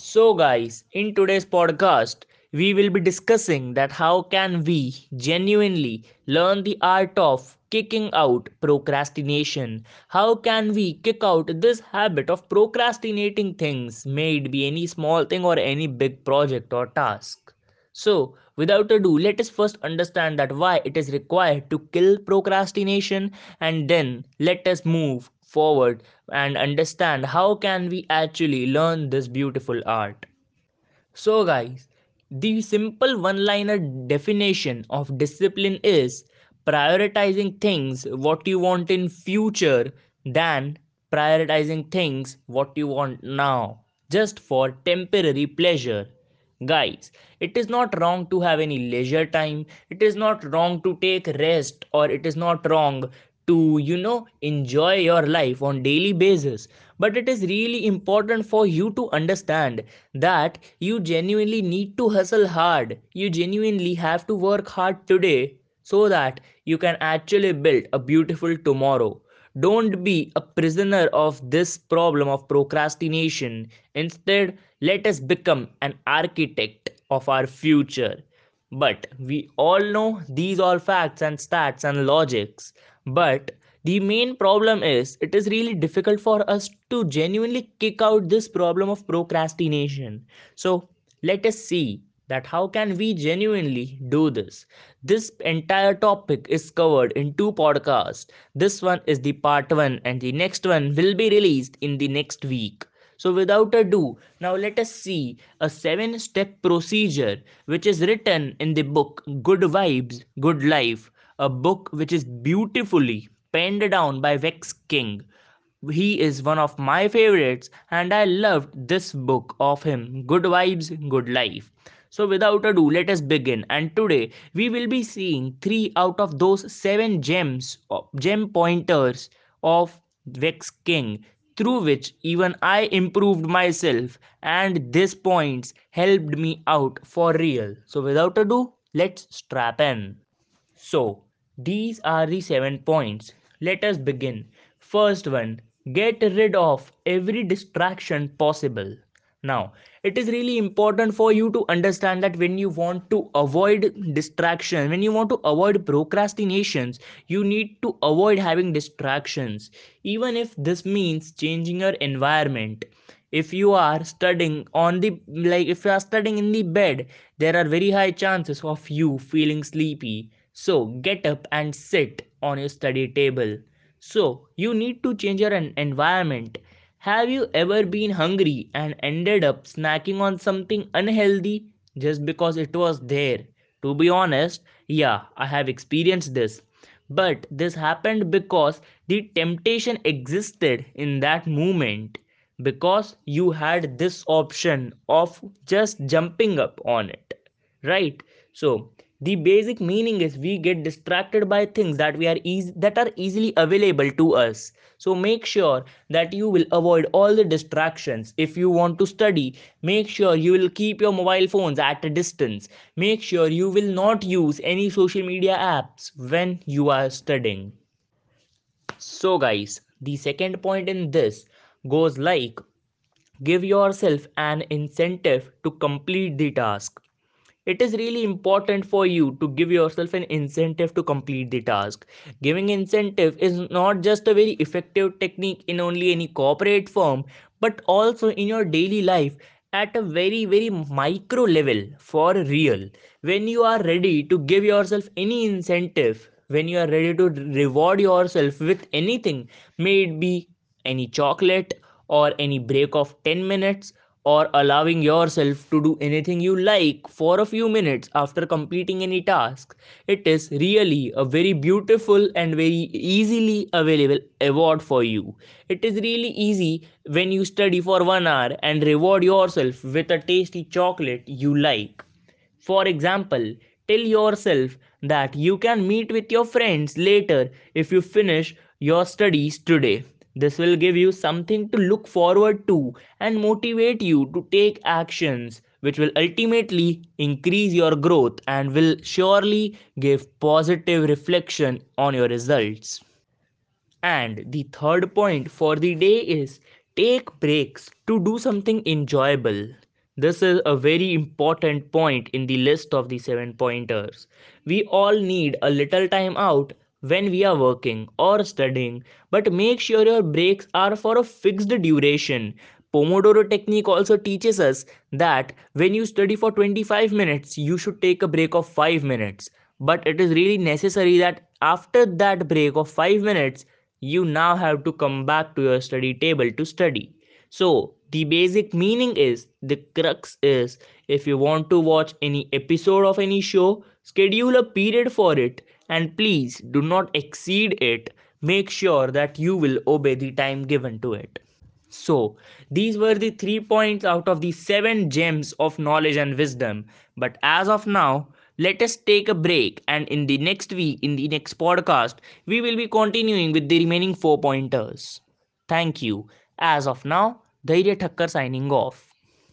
So guys, in today's podcast, we will be discussing that how can we genuinely learn the art of kicking out procrastination? How can we kick out this habit of procrastinating things, may it be any small thing or any big project or task? So, without ado, let us first understand that why it is required to kill procrastination and then let us move forward and understand how can we actually learn this beautiful art. So guys, the simple one-liner definition of discipline is prioritizing things what you want in future than prioritizing things what you want now just for temporary pleasure guys it is not wrong to have any leisure time it is not wrong to take rest or it is not wrong to you know enjoy your life on daily basis. But it is really important for you to understand that you genuinely need to hustle hard. You genuinely have to work hard today so that you can actually build a beautiful tomorrow. Don't be a prisoner of this problem of procrastination. Instead let us become an architect of our future. But we all know these all facts and stats and logics but the main problem is it is really difficult for us to genuinely kick out this problem of procrastination. So let us see that how can we genuinely do this. This entire topic is covered in two podcasts. This one is the part 1 and the next one will be released in the next week. So without ado, now let us see a seven step procedure which is written in the book Good Vibes, Good Life, a book which is beautifully penned down by Vex King. He is one of my favorites and I loved this book of him, Good Vibes, Good Life. So without ado, let us begin. And today we will be seeing three out of those seven gems, uh, gem pointers of Vex King through which even I improved myself and these points helped me out for real. So without ado, let's strap in. So these are the seven points. Let us begin. First one, get rid of every distraction possible. Now, it is really important for you to understand that when you want to avoid distraction, when you want to avoid procrastinations, you need to avoid having distractions, even if this means changing your environment if you are studying on the like if you are studying in the bed there are very high chances of you feeling sleepy so get up and sit on your study table. So you need to change your environment. Have you ever been hungry and ended up snacking on something unhealthy just because it was there? To be honest, yeah, I have experienced this. But this happened because the temptation existed in that moment because you had this option of just jumping up on it right so the basic meaning is we get distracted by things that we are easy that are easily available to us. So make sure that you will avoid all the distractions. If you want to study make sure you will keep your mobile phones at a distance. Make sure you will not use any social media apps when you are studying. So guys the second point in this goes like give yourself an incentive to complete the task it is really important for you to give yourself an incentive to complete the task. Giving incentive is not just a very effective technique in only any corporate firm but also in your daily life at a very very micro level for real. When you are ready to give yourself any incentive when you are ready to reward yourself with anything may it be any chocolate or any break of 10 minutes or allowing yourself to do anything you like for a few minutes after completing any task. It is really a very beautiful and very easily available award for you. It is really easy when you study for one hour and reward yourself with a tasty chocolate you like. For example, tell yourself that you can meet with your friends later if you finish your studies today. This will give you something to look forward to and motivate you to take actions which will ultimately increase your growth and will surely give positive reflection on your results. And the third point for the day is take breaks to do something enjoyable. This is a very important point in the list of the seven pointers. We all need a little time out when we are working or studying, but make sure your breaks are for a fixed duration. Pomodoro technique also teaches us that when you study for 25 minutes, you should take a break of 5 minutes. But it is really necessary that after that break of 5 minutes, you now have to come back to your study table to study. So, the basic meaning is the crux is if you want to watch any episode of any show, schedule a period for it and please do not exceed it. Make sure that you will obey the time given to it. So, these were the three points out of the seven gems of knowledge and wisdom. But as of now, let us take a break, and in the next week, in the next podcast, we will be continuing with the remaining four pointers. Thank you. As of now, Dhairya Thakkar signing off.